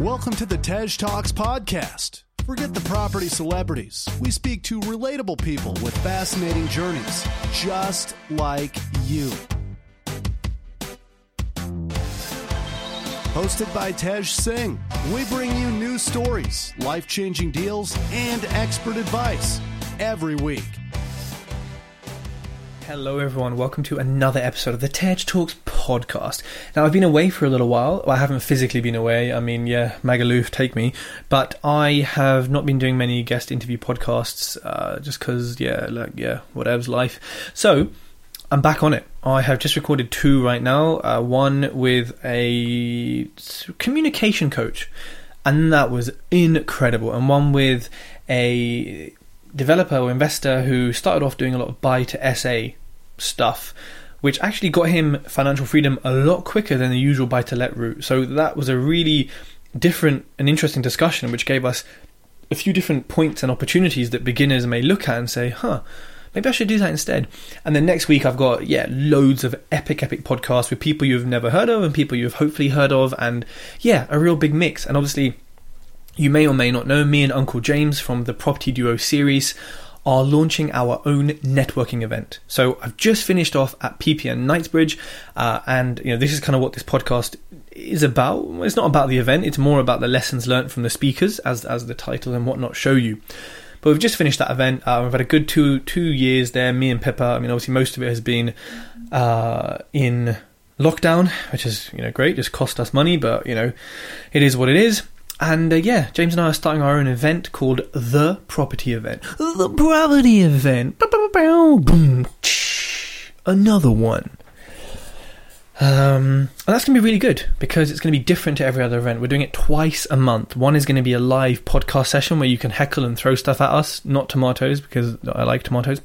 Welcome to the Tej Talks podcast. Forget the property celebrities. We speak to relatable people with fascinating journeys, just like you. Hosted by Tej Singh, we bring you new stories, life changing deals, and expert advice every week. Hello, everyone. Welcome to another episode of the Tej Talks podcast. Now, I've been away for a little while. I haven't physically been away. I mean, yeah, Magaluf, take me. But I have not been doing many guest interview podcasts uh, just because, yeah, like, yeah, whatever's life. So, I'm back on it. I have just recorded two right now. Uh, one with a communication coach, and that was incredible. And one with a developer or investor who started off doing a lot of buy to SA stuff, which actually got him financial freedom a lot quicker than the usual buy to let route. So that was a really different and interesting discussion, which gave us a few different points and opportunities that beginners may look at and say, huh. Maybe I should do that instead. And then next week I've got yeah loads of epic epic podcasts with people you've never heard of and people you've hopefully heard of and yeah a real big mix. And obviously you may or may not know, me and Uncle James from the Property Duo series are launching our own networking event. So I've just finished off at PPN Knightsbridge, uh, and you know this is kind of what this podcast is about. It's not about the event; it's more about the lessons learned from the speakers, as as the title and whatnot show you. But we've just finished that event. Uh, we've had a good two two years there. Me and Pippa. I mean, obviously most of it has been uh, in lockdown, which is you know great. Just cost us money, but you know it is what it is. And uh, yeah, James and I are starting our own event called The Property Event. The Property Event. Another one. Um, and that's going to be really good because it's going to be different to every other event. We're doing it twice a month. One is going to be a live podcast session where you can heckle and throw stuff at us, not tomatoes because I like tomatoes.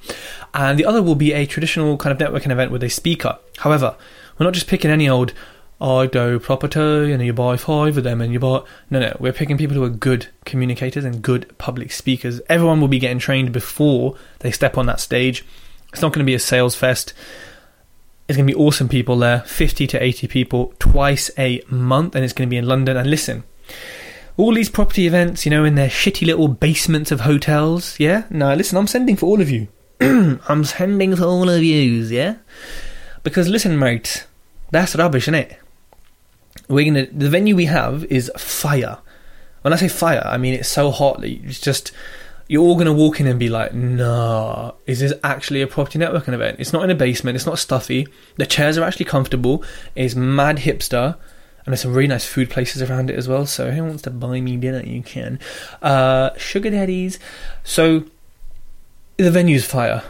And the other will be a traditional kind of networking event with a speaker. However, we're not just picking any old I do property and you buy five of them and you buy. No, no, we're picking people who are good communicators and good public speakers. Everyone will be getting trained before they step on that stage. It's not going to be a sales fest. It's going to be awesome people there 50 to 80 people twice a month, and it's going to be in London. And listen, all these property events, you know, in their shitty little basements of hotels, yeah? No, listen, I'm sending for all of you. I'm sending for all of you, yeah? Because listen, mate, that's rubbish, isn't it? We're gonna the venue we have is fire. When I say fire, I mean it's so hot that it's just you're all gonna walk in and be like, "Nah, is this actually a property networking event? It's not in a basement. It's not stuffy. The chairs are actually comfortable. It's mad hipster." And there's some really nice food places around it as well. So, who wants to buy me dinner? You can. Uh, sugar daddies. So, the venue's fire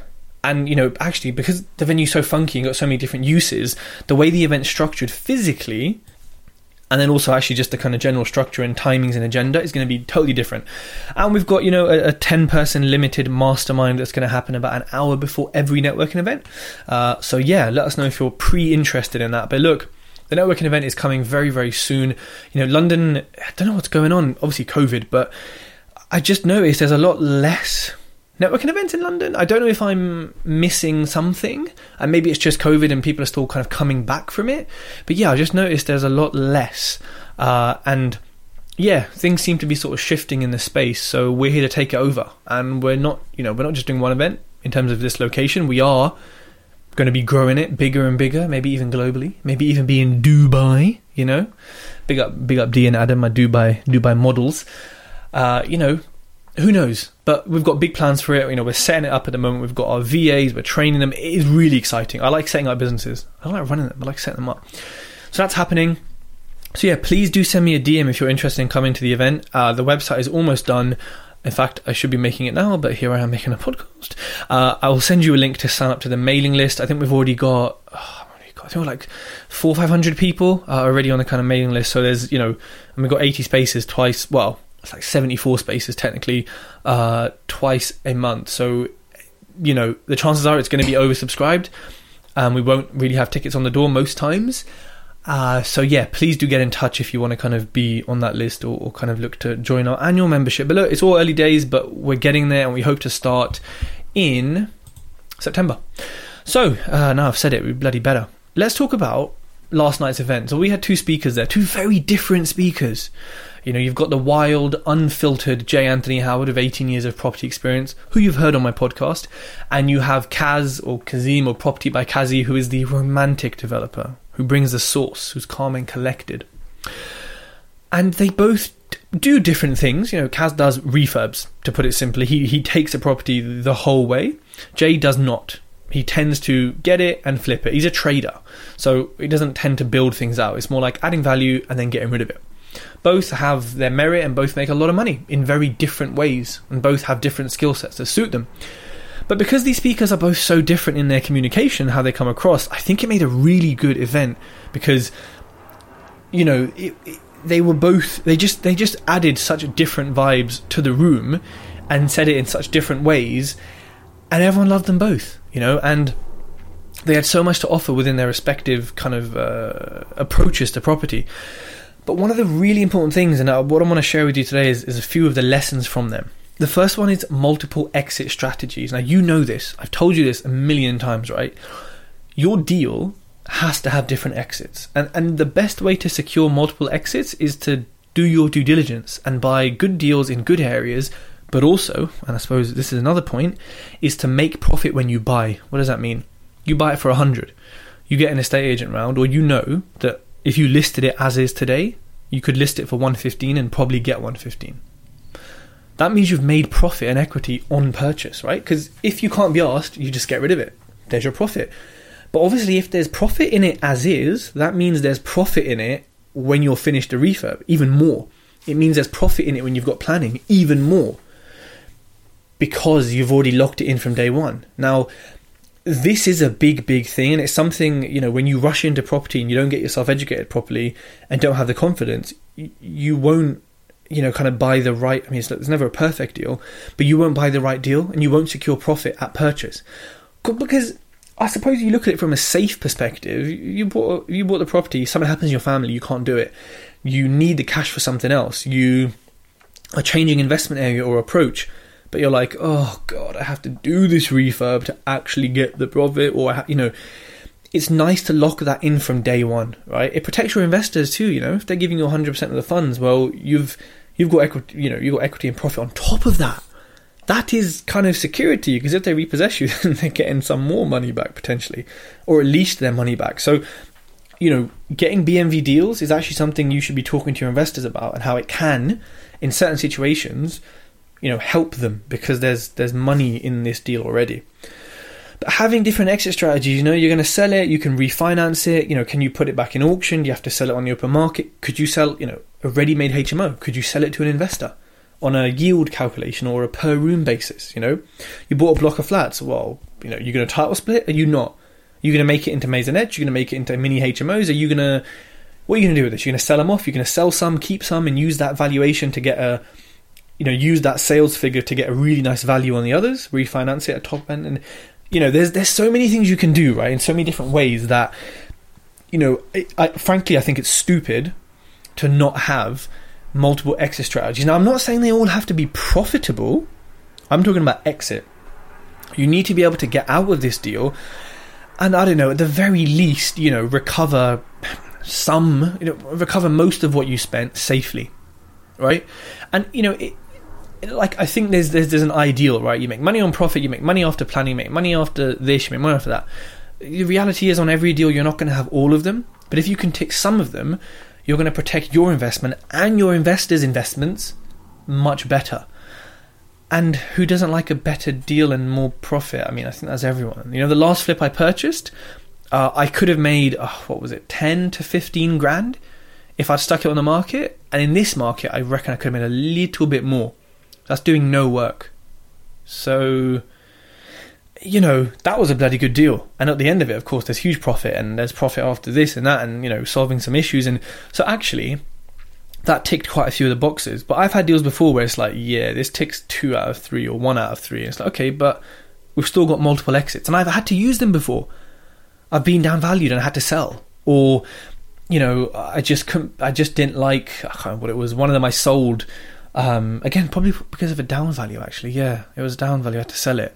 and you know actually because the venue's so funky and got so many different uses the way the event's structured physically and then also actually just the kind of general structure and timings and agenda is going to be totally different. And we've got you know a, a ten person limited mastermind that's going to happen about an hour before every networking event. Uh, so yeah, let us know if you're pre interested in that. But look. The networking event is coming very, very soon. You know, London, I don't know what's going on, obviously COVID, but I just noticed there's a lot less networking events in London. I don't know if I'm missing something, and maybe it's just COVID and people are still kind of coming back from it. But yeah, I just noticed there's a lot less, uh, and yeah, things seem to be sort of shifting in the space. So we're here to take it over, and we're not, you know, we're not just doing one event in terms of this location. We are going to be growing it bigger and bigger, maybe even globally, maybe even be in Dubai. You know, big up, big up D and Adam, my Dubai Dubai models. Uh, you know, who knows? But we've got big plans for it. You know, we're setting it up at the moment. We've got our VAs, we're training them. It is really exciting. I like setting up businesses. I don't like running them. I like setting them up. So that's happening. So yeah, please do send me a DM if you're interested in coming to the event. Uh, the website is almost done. In fact, I should be making it now, but here I am making a podcast. Uh, I will send you a link to sign up to the mailing list. I think we've already got. Oh, I think we're like four, five hundred people are already on the kind of mailing list. So there's, you know, and we've got eighty spaces twice. Well, it's like 74 spaces technically uh, twice a month. So, you know, the chances are it's going to be oversubscribed. and we won't really have tickets on the door most times. Uh, so yeah, please do get in touch if you want to kind of be on that list or, or, kind of look to join our annual membership. But look, it's all early days, but we're getting there, and we hope to start in September. So uh, now I've said it, we bloody better. Let's talk about last night's event. So we had two speakers there, two very different speakers. You know, you've got the wild, unfiltered J. Anthony Howard of 18 years of property experience, who you've heard on my podcast, and you have Kaz or Kazim or Property by Kazi, who is the romantic developer, who brings the source, who's calm and collected. And they both do different things. You know, Kaz does refurbs, to put it simply. He he takes a property the whole way. Jay does not. He tends to get it and flip it. He's a trader, so he doesn't tend to build things out. It's more like adding value and then getting rid of it. Both have their merit and both make a lot of money in very different ways, and both have different skill sets that suit them. But because these speakers are both so different in their communication, how they come across, I think it made a really good event because, you know, it, it, they were both they just they just added such different vibes to the room and said it in such different ways and everyone loved them both you know and they had so much to offer within their respective kind of uh, approaches to property. But one of the really important things and uh, what i want to share with you today is, is a few of the lessons from them. The first one is multiple exit strategies. Now you know this. I've told you this a million times right? Your deal has to have different exits. And and the best way to secure multiple exits is to do your due diligence and buy good deals in good areas, but also, and I suppose this is another point, is to make profit when you buy. What does that mean? You buy it for 100. You get an estate agent round or you know that if you listed it as is today, you could list it for 115 and probably get 115. That means you've made profit and equity on purchase, right? Because if you can't be asked, you just get rid of it. There's your profit. But obviously, if there's profit in it as is, that means there's profit in it when you're finished the refurb, even more. It means there's profit in it when you've got planning, even more. Because you've already locked it in from day one. Now, this is a big, big thing, and it's something, you know, when you rush into property and you don't get yourself educated properly and don't have the confidence, you won't, you know, kind of buy the right. I mean, it's never a perfect deal, but you won't buy the right deal and you won't secure profit at purchase. Because I suppose you look at it from a safe perspective. You bought you bought the property. Something happens in your family, you can't do it. You need the cash for something else. You are changing investment area or approach, but you're like, oh god, I have to do this refurb to actually get the profit, or you know. It's nice to lock that in from day one, right? It protects your investors too. You know, if they're giving you 100% of the funds, well, you've you've got equity, you know, you've got equity and profit on top of that that is kind of security because if they repossess you, then they're getting some more money back potentially, or at least their money back. So, you know, getting BMV deals is actually something you should be talking to your investors about and how it can, in certain situations, you know, help them because there's there's money in this deal already. But having different exit strategies, you know, you're going to sell it, you can refinance it, you know, can you put it back in auction? Do you have to sell it on the open market? Could you sell, you know, a ready-made HMO? Could you sell it to an investor? on a yield calculation or a per room basis. You know, you bought a block of flats. Well, you know, you're going to title split. Are you not? You're going to make it into maisonettes. You're going to make it into mini HMOs. Are you going to? What are you going to do with this? You're going to sell them off. You're going to sell some, keep some, and use that valuation to get a, you know, use that sales figure to get a really nice value on the others. Refinance it at top end, and you know, there's there's so many things you can do, right, in so many different ways that, you know, I, frankly, I think it's stupid to not have multiple exit strategies. Now, I'm not saying they all have to be profitable. I'm talking about exit. You need to be able to get out of this deal, and I don't know, at the very least, you know, recover some, you know, recover most of what you spent safely, right? And you know, it, like I think there's, there's there's an ideal, right? You make money on profit, you make money after planning, you make money after this, you make money after that. The reality is, on every deal, you're not going to have all of them, but if you can tick some of them, you're going to protect your investment and your investors' investments much better. And who doesn't like a better deal and more profit? I mean, I think that's everyone. You know, the last flip I purchased, uh, I could have made, oh, what was it, 10 to 15 grand if I'd stuck it on the market. And in this market, I reckon I could have made a little bit more. That's doing no work. So you know, that was a bloody good deal. And at the end of it, of course, there's huge profit and there's profit after this and that and, you know, solving some issues. And so actually, that ticked quite a few of the boxes. But I've had deals before where it's like, yeah, this ticks two out of three or one out of three. And it's like, okay, but we've still got multiple exits. And I've had to use them before. I've been downvalued and I had to sell. Or, you know, I just couldn't, I just didn't like, I can't what it was. One of them I sold, um, again, probably because of a down value, actually. Yeah, it was down value. I had to sell it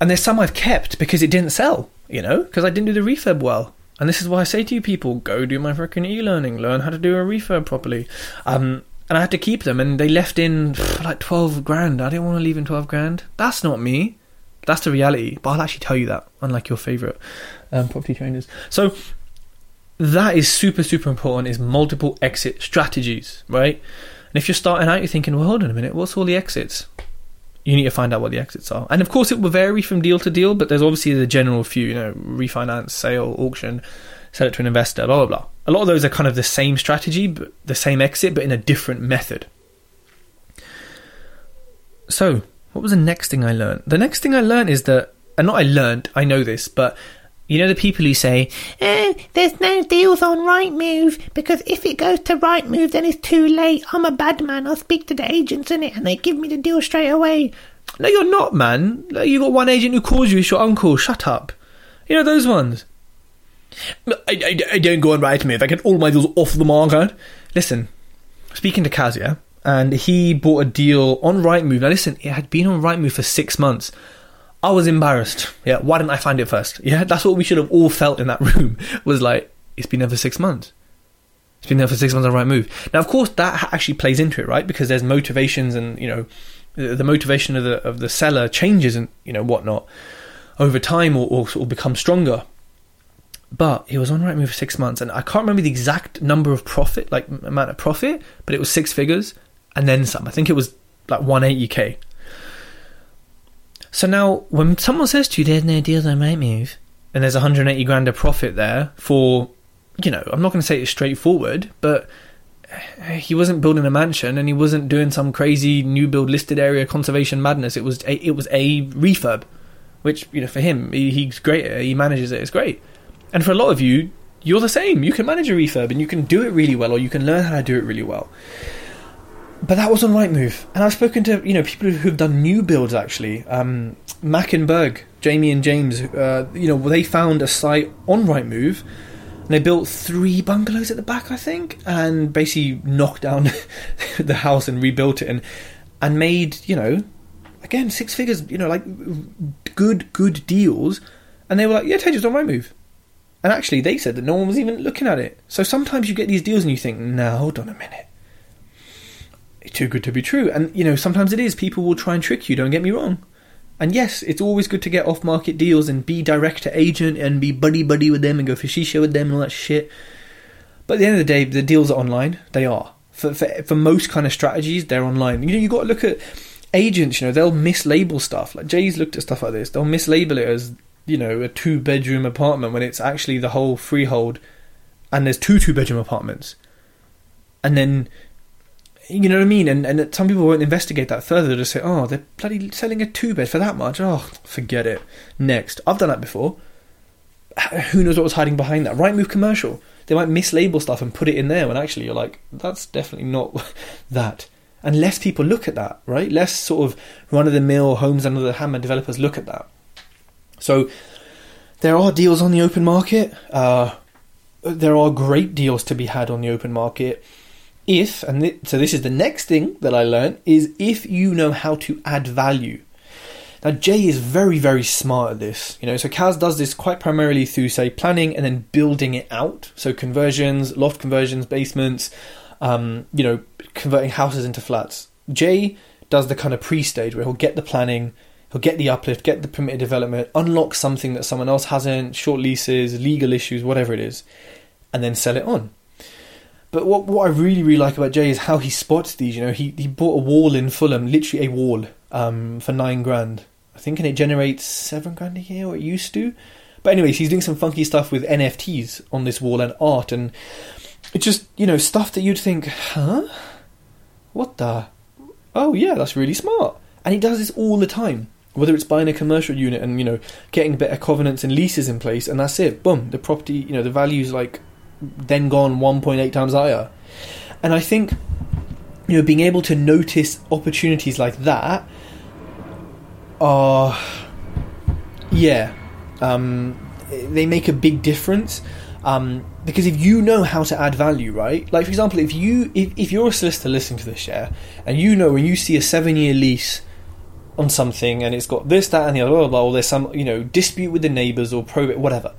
and there's some I've kept because it didn't sell, you know, because I didn't do the refurb well. And this is why I say to you people, go do my freaking e-learning, learn how to do a refurb properly. Um, and I had to keep them, and they left in pff, like twelve grand. I didn't want to leave in twelve grand. That's not me. That's the reality. But I'll actually tell you that, unlike your favorite um, property trainers. So that is super super important. Is multiple exit strategies, right? And if you're starting out, you're thinking, well, hold on a minute, what's all the exits? You need to find out what the exits are, and of course, it will vary from deal to deal. But there's obviously the general few, you know, refinance, sale, auction, sell it to an investor, blah blah blah. A lot of those are kind of the same strategy, but the same exit, but in a different method. So, what was the next thing I learned? The next thing I learned is that, and not I learned, I know this, but you know the people who say, Oh, there's no deals on Rightmove because if it goes to Rightmove, then it's too late. I'm a bad man. I'll speak to the agents in it, and they give me the deal straight away. No, you're not, man. You got one agent who calls you, it's your uncle. Shut up. You know those ones. I, I, I don't go on Rightmove. I get all my deals off the market. Listen, speaking to Kaz, yeah, and he bought a deal on Rightmove. Now, listen, it had been on Rightmove for six months. I was embarrassed. Yeah, why didn't I find it first? Yeah, that's what we should have all felt in that room. Was like, it's been there for six months. It's been there for six months on Rightmove. Now, of course, that actually plays into it, right? Because there's motivations and you know, the, motivation of the of the seller changes and you know whatnot over time or, or sort of become stronger. But it was on Rightmove for six months, and I can't remember the exact number of profit, like amount of profit, but it was six figures and then some. I think it was like 180k. So now, when someone says to you, "There's no deals on Rightmove," and there's 180 grand of profit there for, you know, I'm not going to say it's straightforward, but eh, he wasn't building a mansion and he wasn't doing some crazy new build listed area conservation madness. It was a, it was a refurb, which you know for him he, he's great. He manages it. It's great. And for a lot of you, you're the same. You can manage a refurb and you can do it really well, or you can learn how to do it really well. But that was on Rightmove and I've spoken to you know people who've done new builds actually. Um, Mac and Berg, Jamie and James, uh, you know they found a site on Rightmove and they built three bungalows at the back, I think, and basically knocked down the house and rebuilt it, and and made you know again six figures, you know like good good deals, and they were like, yeah, it on Rightmove. And actually, they said that no one was even looking at it. So sometimes you get these deals and you think, no, hold on a minute too good to be true. And you know, sometimes it is. People will try and trick you. Don't get me wrong. And yes, it's always good to get off market deals and be direct to agent and be buddy buddy with them and go for shisha with them and all that shit. But at the end of the day, the deals are online. They are for for, for most kind of strategies. They're online. You know, you got to look at agents. You know, they'll mislabel stuff. Like Jay's looked at stuff like this. They'll mislabel it as you know a two bedroom apartment when it's actually the whole freehold, and there's two two bedroom apartments, and then you know what I mean? And and some people won't investigate that further. They'll just say, "Oh, they're bloody selling a two bed for that much." Oh, forget it. Next, I've done that before. Who knows what was hiding behind that? Rightmove commercial. They might mislabel stuff and put it in there when actually you're like, that's definitely not that. And less people look at that, right? Less sort of run of the mill homes under the hammer developers look at that. So there are deals on the open market. Uh, there are great deals to be had on the open market if and th- so this is the next thing that I learned is if you know how to add value. Now Jay is very very smart at this, you know. So Kaz does this quite primarily through say planning and then building it out. So conversions, loft conversions, basements, um, you know, converting houses into flats. Jay does the kind of pre-stage where he'll get the planning, he'll get the uplift, get the permitted development, unlock something that someone else hasn't, short leases, legal issues, whatever it is, and then sell it on. But what what I really really like about Jay is how he spots these. You know, he he bought a wall in Fulham, literally a wall, um, for nine grand. I think, and it generates seven grand a year, or it used to. But anyways, he's doing some funky stuff with NFTs on this wall and art, and it's just you know stuff that you'd think, huh? What the? Oh yeah, that's really smart. And he does this all the time. Whether it's buying a commercial unit and you know getting better covenants and leases in place, and that's it. Boom, the property, you know, the value's like then gone 1.8 times higher. And I think, you know, being able to notice opportunities like that are, yeah, um, they make a big difference. Um, because if you know how to add value, right? Like for example, if you if, if you're a solicitor listening to this, share and you know when you see a seven year lease on something and it's got this, that, and the other, blah, blah, blah, or there's some you know dispute with the neighbours or probate, whatever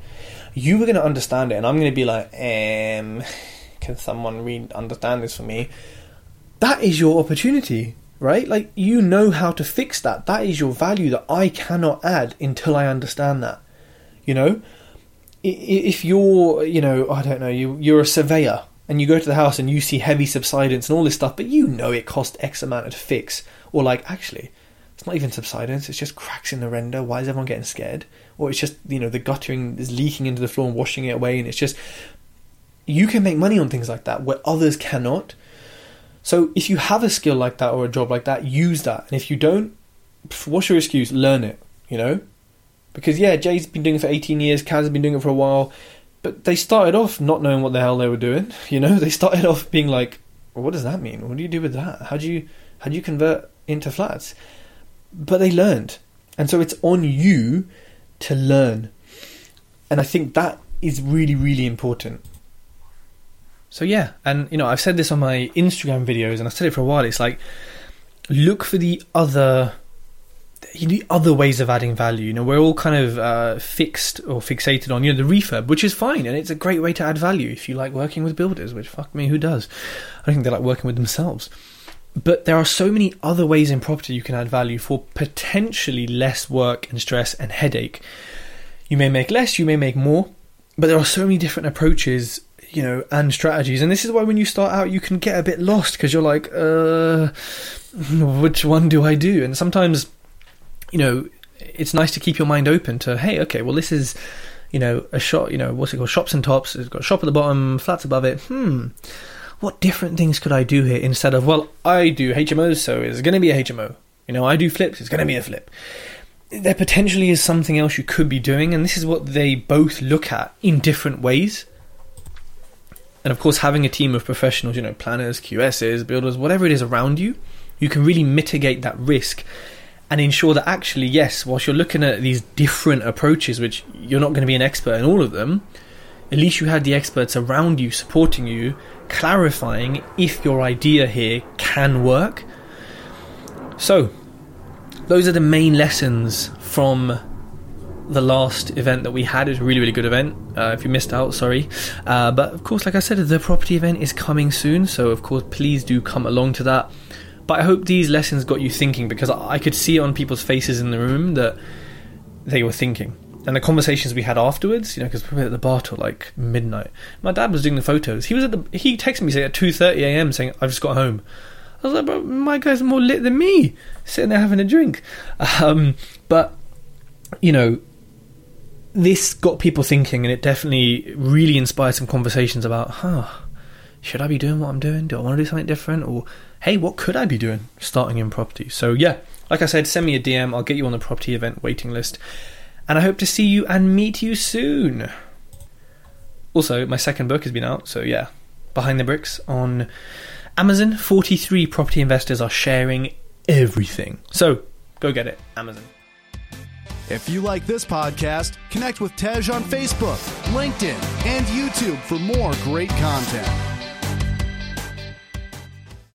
you were going to understand it, and I'm going to be like, um, can someone read understand this for me? That is your opportunity, right? Like you know how to fix that. That is your value that I cannot add until I understand that. You know, if you're, you know, I don't know, you you're a surveyor and you go to the house and you see heavy subsidence and all this stuff, but you know it cost X amount to fix, or like actually, it's not even subsidence; it's just cracks in the render. Why is everyone getting scared? Or it's just you know the guttering is leaking into the floor and washing it away, and it's just you can make money on things like that where others cannot. So if you have a skill like that or a job like that, use that. And if you don't, what's your excuse? Learn it. You know, because yeah, Jay's been doing it for 18 years, Kaz has been doing it for a while, but they started off not knowing what the hell they were doing. You know, they started off being like, well, "What does that mean? What do you do with that? How do you how do you convert into flats?" But they learned, and so it's on you to learn, and I think that is really really important. So yeah, and you know, I've said this on my Instagram videos, and I've said it for a while. It's like look for the other the other ways of adding value. You know, we're all kind of uh, fixed or fixated on you know the refurb, which is fine, and it's a great way to add value if you like working with builders. Which fuck me, who does? I think they like working with themselves. But there are so many other ways in property you can add value for potentially less work and stress and headache. You may make less, you may make more, but there are so many different approaches you know, and strategies. And this is why when you start out, you can get a bit lost because you're like, uh, which one do I do? And sometimes you know, it's nice to keep your mind open to, hey, okay, well, this is, you know, a shop, you know, what's it called? Shops and tops. It's got shop at the bottom, flats above it. Hmm. What different things could I do here instead of, well, I do HMOs, so it's going to be a HMO. You know, I do flips, it's going to be a flip. There potentially is something else you could be doing, and this is what they both look at in different ways. And of course, having a team of professionals, you know, planners, QSs, builders, whatever it is around you, you can really mitigate that risk and ensure that actually, yes, whilst you're looking at these different approaches, which you're not going to be an expert in all of them, at least you had the experts around you supporting you, clarifying if your idea here can work. So, those are the main lessons from the last event that we had. It was a really, really good event. Uh, if you missed out, sorry. Uh, but of course, like I said, the property event is coming soon. So, of course, please do come along to that. But I hope these lessons got you thinking because I could see on people's faces in the room that they were thinking. And the conversations we had afterwards, you know, because we were at the bar till like midnight. My dad was doing the photos. He was at the. He texted me say at two thirty a.m. saying, "I've just got home." I was like, "But my guy's more lit than me, sitting there having a drink." Um, but you know, this got people thinking, and it definitely really inspired some conversations about, huh, should I be doing what I'm doing? Do I want to do something different? Or, hey, what could I be doing starting in property? So, yeah, like I said, send me a DM. I'll get you on the property event waiting list. And I hope to see you and meet you soon. Also, my second book has been out. So, yeah, Behind the Bricks on Amazon. 43 property investors are sharing everything. So, go get it. Amazon. If you like this podcast, connect with Tej on Facebook, LinkedIn, and YouTube for more great content.